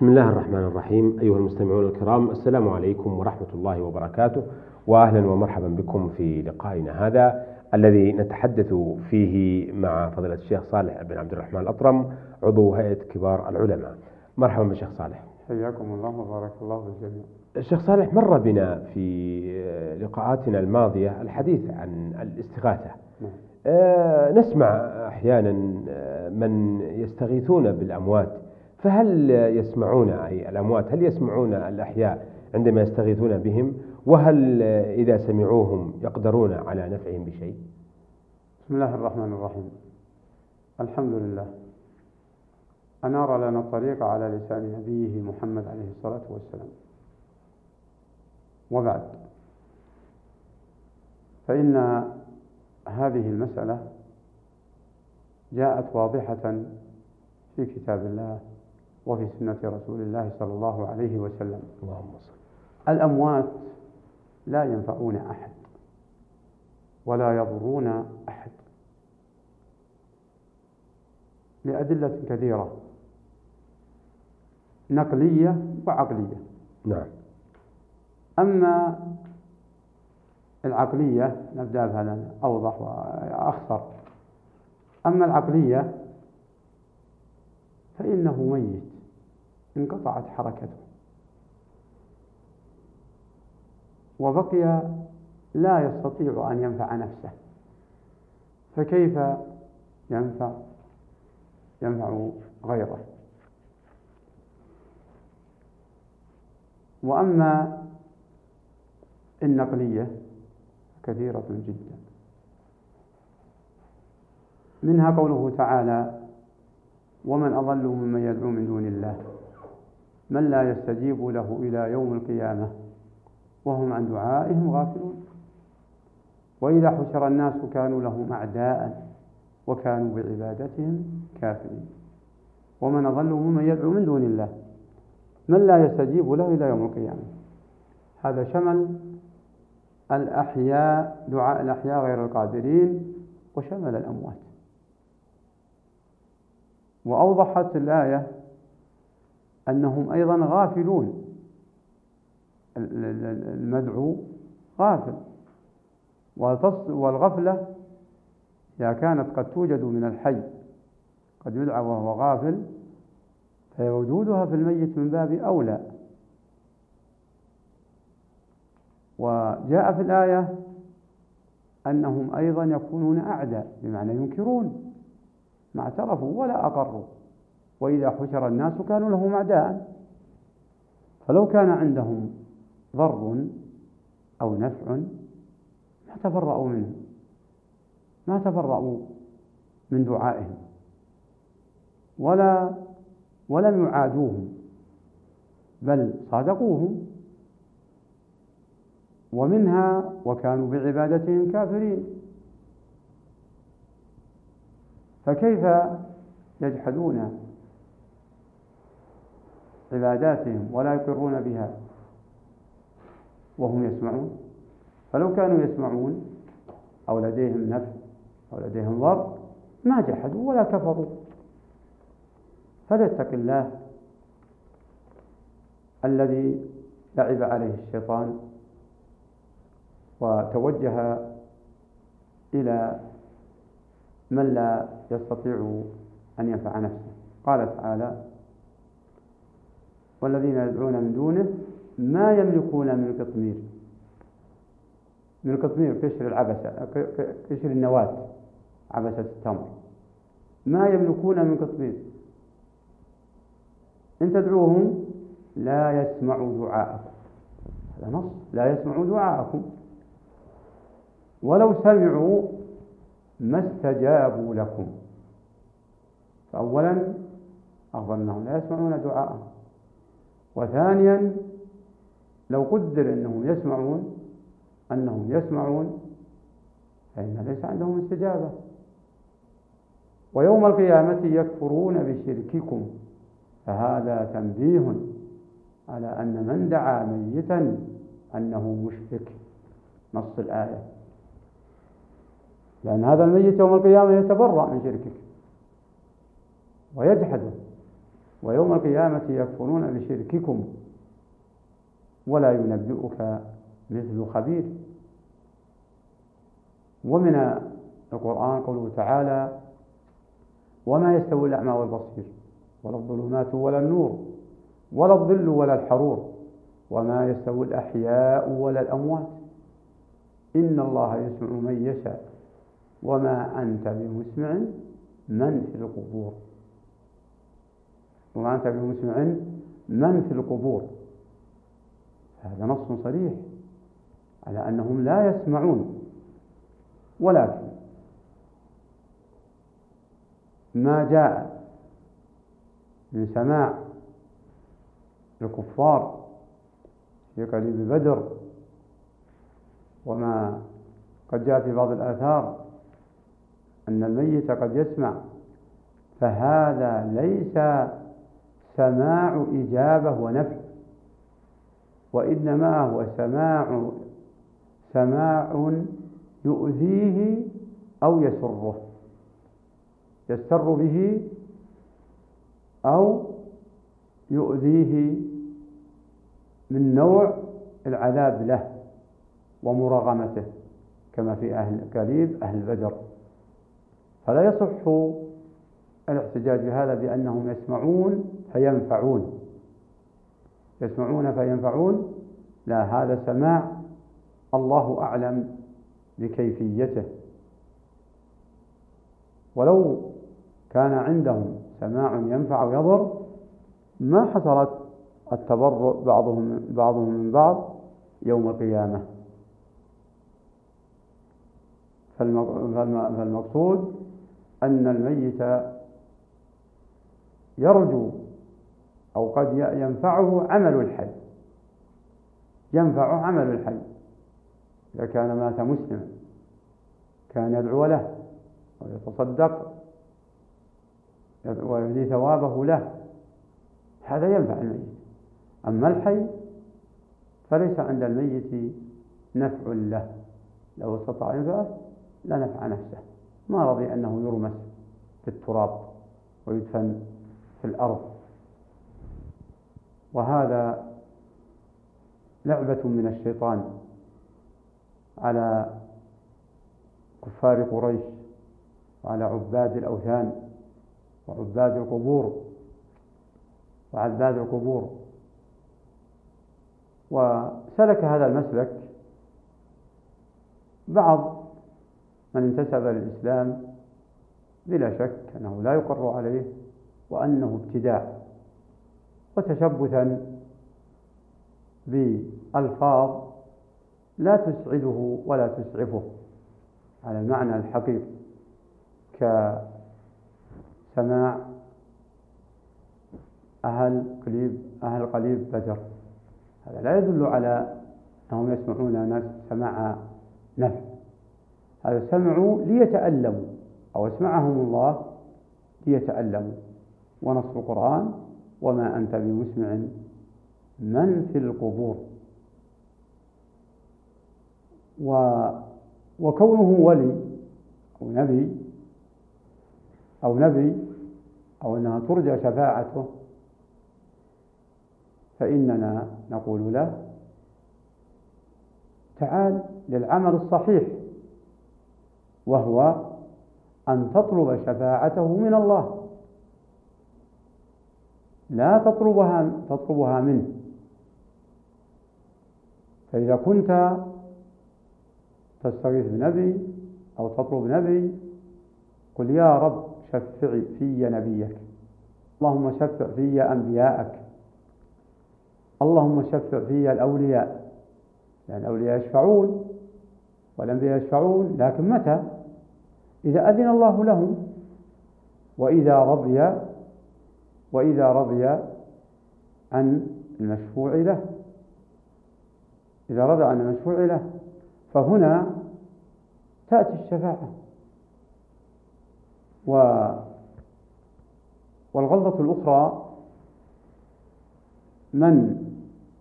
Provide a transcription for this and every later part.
بسم الله الرحمن الرحيم. أيها المستمعون الكرام السلام عليكم ورحمة الله وبركاته وأهلا ومرحبا بكم في لقائنا هذا الذي نتحدث فيه مع فضيلة الشيخ صالح بن عبد الرحمن الأطرم عضو هيئة كبار العلماء. مرحبا بالشيخ صالح. حياكم الله وبارك الله بالجميع الشيخ صالح مر بنا في لقاءاتنا الماضية الحديث عن الاستغاثة. نعم. آه، نسمع أحيانا آه، من يستغيثون بالأموات. فهل يسمعون أي الأموات؟ هل يسمعون الأحياء عندما يستغيثون بهم؟ وهل إذا سمعوهم يقدرون على نفعهم بشيء؟ بسم الله الرحمن الرحيم. الحمد لله. أنار لنا الطريق على لسان نبيه محمد عليه الصلاة والسلام. وبعد. فإن هذه المسألة جاءت واضحة في كتاب الله وفي سنة رسول الله صلى الله عليه وسلم. اللهم صل. الأموات لا ينفعون أحد ولا يضرون أحد. لأدلة كثيرة. نقلية وعقلية. نعم. أما العقلية نبدأ بها أوضح وأخصر أما العقلية فإنه ميت. انقطعت حركته. وبقي لا يستطيع أن ينفع نفسه. فكيف ينفع؟ ينفع غيره. وأما النقلية كثيرة جدا. منها قوله تعالى ومن أضل ممن يدعو من دون الله من لا يستجيب له إلى يوم القيامة وهم عن دعائهم غافلون. وإذا حشر الناس كانوا لهم أعداء وكانوا بعبادتهم كافرين. ومن أضل ممن يدعو من دون الله من لا يستجيب له إلى يوم القيامة. هذا شمل الأحياء دعاء الأحياء غير القادرين وشمل الأموات. وأوضحت الآية أنهم أيضا غافلون. المدعو غافل. والغفلة إذا كانت قد توجد من الحي قد يدعى وهو غافل فوجودها في الميت من باب أولى. وجاء في الآية أنهم أيضا يكونون أعداء بمعنى ينكرون. ما اعترفوا ولا أقروا. وإذا حشر الناس كانوا لهم أعداء. فلو كان عندهم ضر أو نفع ما تبرأوا منه ما تبرأوا من دعائهم ولا ولم يعادوهم بل صادقوهم. ومنها وكانوا بعبادتهم كافرين. فكيف يجحدون عباداتهم ولا يقرون بها. وهم يسمعون. فلو كانوا يسمعون أو لديهم نفع أو لديهم ضر ما جحدوا ولا كفروا. فليتق الله الذي لعب عليه الشيطان وتوجه إلى من لا يستطيع أن ينفع نفسه. قال تعالى والذين يدعون من دونه ما يملكون من قطمير. من قطمير قشر العبسة قشر النواة عبسة التمر. ما يملكون من قطمير. إن تدعوهم لا يسمعوا دعاءكم. هذا نص. لا يسمعوا دعاءكم. ولو سمعوا ما استجابوا لكم. فأولا أخبر أنهم لا يسمعون دعاءهم. وثانيا لو قدر أنهم يسمعون أنهم يسمعون فإن ليس عندهم استجابة. ويوم القيامة يكفرون بشرككم فهذا تنبيه على أن من دعا ميتا أنه مشرك. نص الآية. لأن هذا الميت يوم القيامة يتبرأ من شركك ويجحده ويوم القيامة يكفرون بشرككم ولا ينبئك مثل خبير. ومن القرآن قوله تعالى وما يستوي الأعمى والبصير ولا الظلمات ولا النور ولا الظل ولا الحرور وما يستوي الأحياء ولا الأموات. إن الله يسمع من يشاء وما أنت بمسمع من في القبور. وما أنت بمسمع من في القبور؟ هذا نص صريح على أنهم لا يسمعون. ولكن ما جاء من سماع الكفار في قليل بدر وما قد جاء في بعض الآثار أن الميت قد يسمع فهذا ليس سماع إجابة ونفع وإنما هو سماع سماع يؤذيه أو يسره. يستر به أو يؤذيه من نوع العذاب له ومراغمته كما في أهل كليب أهل بدر فلا يصح الاحتجاج بهذا بأنهم يسمعون فينفعون. يسمعون فينفعون. لا هذا سماع الله أعلم بكيفيته. ولو كان عندهم سماع ينفع ويضر ما حصلت التبرؤ بعضهم بعضهم من بعض يوم القيامة. فالمقصود أن الميت يرجو أو قد ينفعه عمل الحي. ينفعه عمل الحي. إذا كان مات مسلما كان يدعو له ويتصدق ويهدي ثوابه له هذا ينفع الميت. أما الحي فليس عند الميت نفع له. لو استطاع ينفعه لا نفع نفسه. ما رضي أنه يرمس في التراب ويدفن في الأرض. وهذا لعبة من الشيطان على كفار قريش وعلى عباد الأوثان وعباد القبور وعباد القبور. وسلك هذا المسلك بعض من انتسب للإسلام بلا شك أنه لا يقر عليه. وأنه ابتداع وتشبثا بألفاظ لا تسعده ولا تسعفه. على المعنى الحقيقي كسماع أهل قليب أهل قليب بدر. هذا لا يدل على أنهم يسمعون ناس سماع نفع هذا سمعوا ليتألموا أو اسمعهم الله ليتألموا. ونص القرآن وما أنت بمسمع من في القبور. و وكونه ولي أو نبي أو نبي أو أنها ترجى شفاعته فإننا نقول له تعال للعمل الصحيح وهو أن تطلب شفاعته من الله. لا تطلبها تطلبها منه. فإذا كنت تستغيث بنبي أو تطلب نبي قل يا رب شفع في نبيك. اللهم شفع في أنبياءك. اللهم شفع في الأولياء. لأن الأولياء يشفعون والأنبياء يشفعون لكن متى؟ إذا أذن الله لهم. وإذا رضي وإذا رضي عن المشفوع له. إذا رضى عن المشفوع له. فهنا تأتي الشفاعة. و والغلطة الأخرى من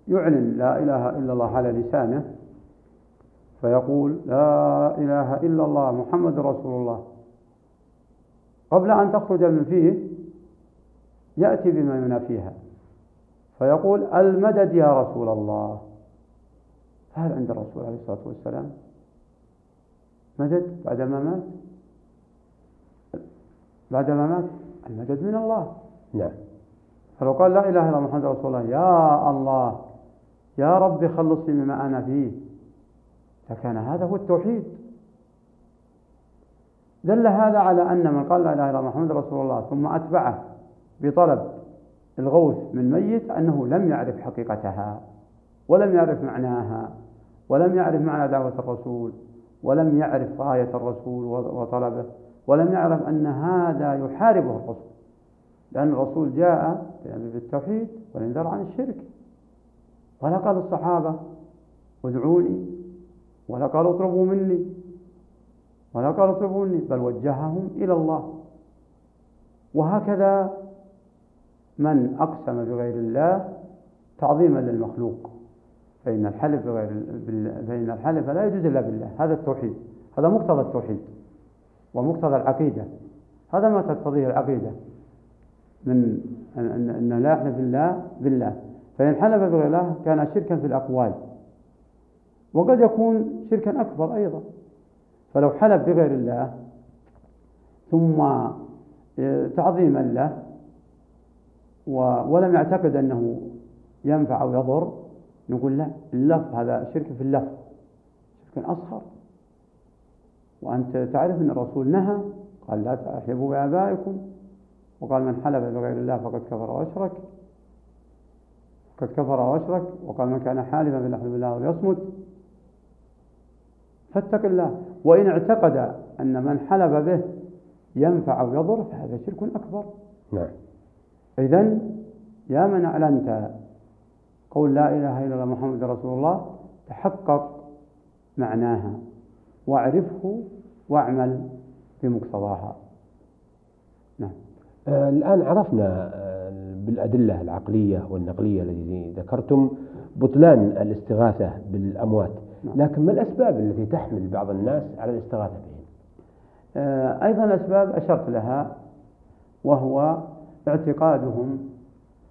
يعلن لا إله إلا الله على لسانه فيقول لا إله إلا الله محمد رسول الله قبل أن تخرج من فيه يأتي بما ينافيها. فيقول المدد يا رسول الله. فهل عند الرسول عليه الصلاة والسلام؟ مدد بعدما مات؟ بعدما مات المدد من الله. نعم. فلو قال لا إله إلا محمد رسول الله يا الله يا رب خلصني مما أنا فيه. فكان هذا هو التوحيد. دل هذا على أن من قال لا إله إلا محمد رسول الله ثم أتبعه بطلب الغوث من ميت أنه لم يعرف حقيقتها ولم يعرف معناها ولم يعرف معنى دعوة الرسول ولم يعرف غاية الرسول وطلبه ولم يعرف أن هذا يحاربه الرسول. لأن الرسول جاء بالتوحيد والإنذار عن الشرك. ولا قال الصحابة ادعوني ولا قال اطلبوا مني ولا قال اطلبوا مني بل وجههم إلى الله. وهكذا من أقسم بغير الله تعظيما للمخلوق. فإن الحلف بغير فإن الحلف لا يجوز إلا بالله. هذا التوحيد. هذا مقتضى التوحيد ومقتضى العقيدة. هذا ما تقتضيه العقيدة. من أن لا يحلف الله بالله. فإن حلف بغير الله كان شركا في الأقوال. وقد يكون شركا أكبر أيضا. فلو حلف بغير الله ثم تعظيما له ولم يعتقد أنه ينفع أو يضر نقول لا اللفظ هذا شرك في اللفظ شرك أصغر. وأنت تعرف أن الرسول نهى قال لا تحلفوا بآبائكم وقال من حلف بغير الله فقد كفر وأشرك قد كفر وأشرك وقال من كان حالفا فليحلف بالله وليصمت. فاتق الله. وإن اعتقد أن من حلف به ينفع أو يضر فهذا شرك أكبر. نعم. إذا يا من أعلنت قول لا إله إلا الله محمد رسول الله تحقق معناها واعرفه واعمل بمقتضاها. نعم. آه الآن عرفنا آه بالأدلة العقلية والنقلية التي ذكرتم بطلان الاستغاثة بالأموات. نعم. لكن ما الأسباب التي تحمل بعض الناس على الاستغاثة بهم؟ آه أيضا أسباب أشرت لها وهو اعتقادهم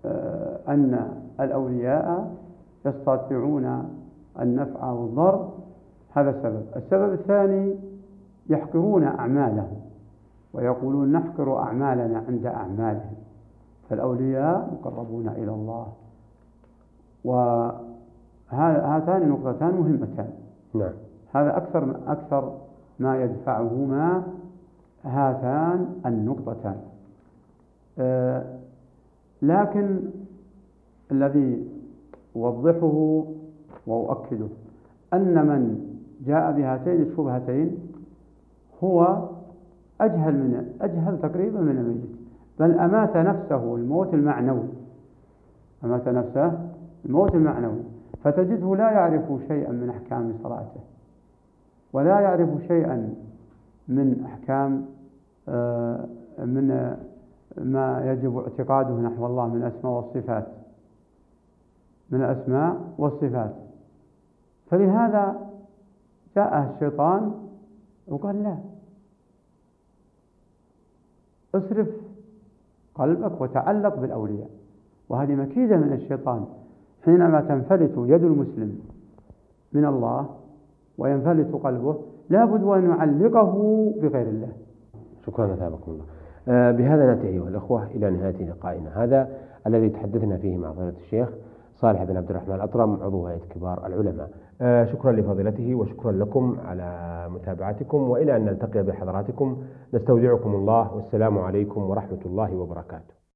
آه أن الأولياء يستطيعون النفع والضر. هذا السبب السبب الثاني يحقرون أعمالهم ويقولون نحقر أعمالنا عند أعمالهم. فالأولياء مقربون إلى الله. وهاتان النقطتان مهمتان. نعم. هذا أكثر أكثر ما يدفعهما هاتان النقطتان. لكن الذي أوضحه وأؤكده أن من جاء بهاتين الشبهتين هو أجهل من أجهل تقريبا من الميت. بل أمات نفسه الموت المعنوي. أمات نفسه الموت المعنوي. فتجده لا يعرف شيئا من أحكام صلاته ولا يعرف شيئا من أحكام آه، من ما يجب اعتقاده نحو الله من الأسماء والصفات. من الأسماء والصفات. فلهذا جاء الشيطان وقال لا. اصرف قلبك وتعلق بالأولياء. وهذه مكيدة من الشيطان. حينما تنفلت يد المسلم من الله وينفلت قلبه لا بد أن يعلقه بغير الله. شكرا أثابكم الله. بهذا نأتي أيها الأخوة إلى نهاية لقائنا. هذا الذي تحدثنا فيه مع فضيلة الشيخ صالح بن عبد الرحمن الأطرم عضو هيئة كبار العلماء. آه، شكرا لفضيلته وشكرا لكم على متابعتكم وإلى أن نلتقي بحضراتكم. نستودعكم الله والسلام عليكم ورحمة الله وبركاته.